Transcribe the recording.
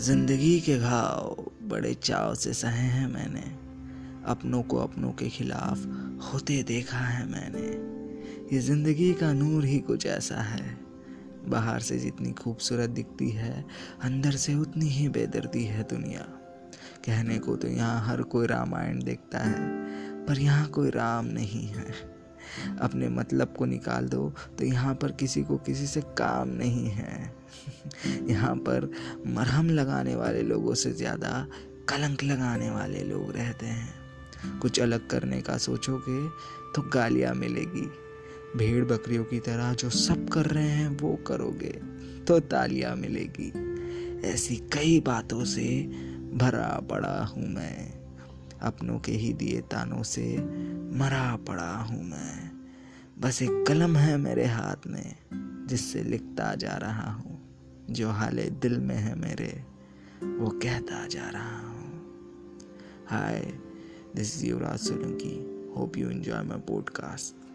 ज़िंदगी के घाव बड़े चाव से सहे हैं मैंने। अपनों को अपनों के खिलाफ होते देखा है मैंने। ये ज़िंदगी का नूर ही कुछ ऐसा है। बाहर से जितनी खूबसूरत दिखती है, अंदर से उतनी ही बेदर्दी है दुनिया। कहने को तो यहाँ हर कोई रामायण देखता है, पर यहाँ कोई राम नहीं है। अपने मतलब को निकाल दो तो यहाँ पर किसी को किसी से काम नहीं है। यहाँ पर मरहम लगाने वाले लोगों से ज़्यादा कलंक लगाने वाले लोग रहते हैं। कुछ अलग करने का सोचोगे तो गालियाँ मिलेगी। भेड़ बकरियों की तरह जो सब कर रहे हैं, वो करोगे तो तालियाँ मिलेगी। ऐसी कई बातों से भरा पड़ा हूँ मैं। अपनों के ही दिए तानों से मरा पड़ा हूँ मैं। बस एक कलम है मेरे हाथ में, जिससे लिखता जा रहा हूँ। जो हाले दिल में है मेरे, वो कहता जा रहा हूँ। Hi this is Yuvraj Solanki. Hope you enjoy my podcast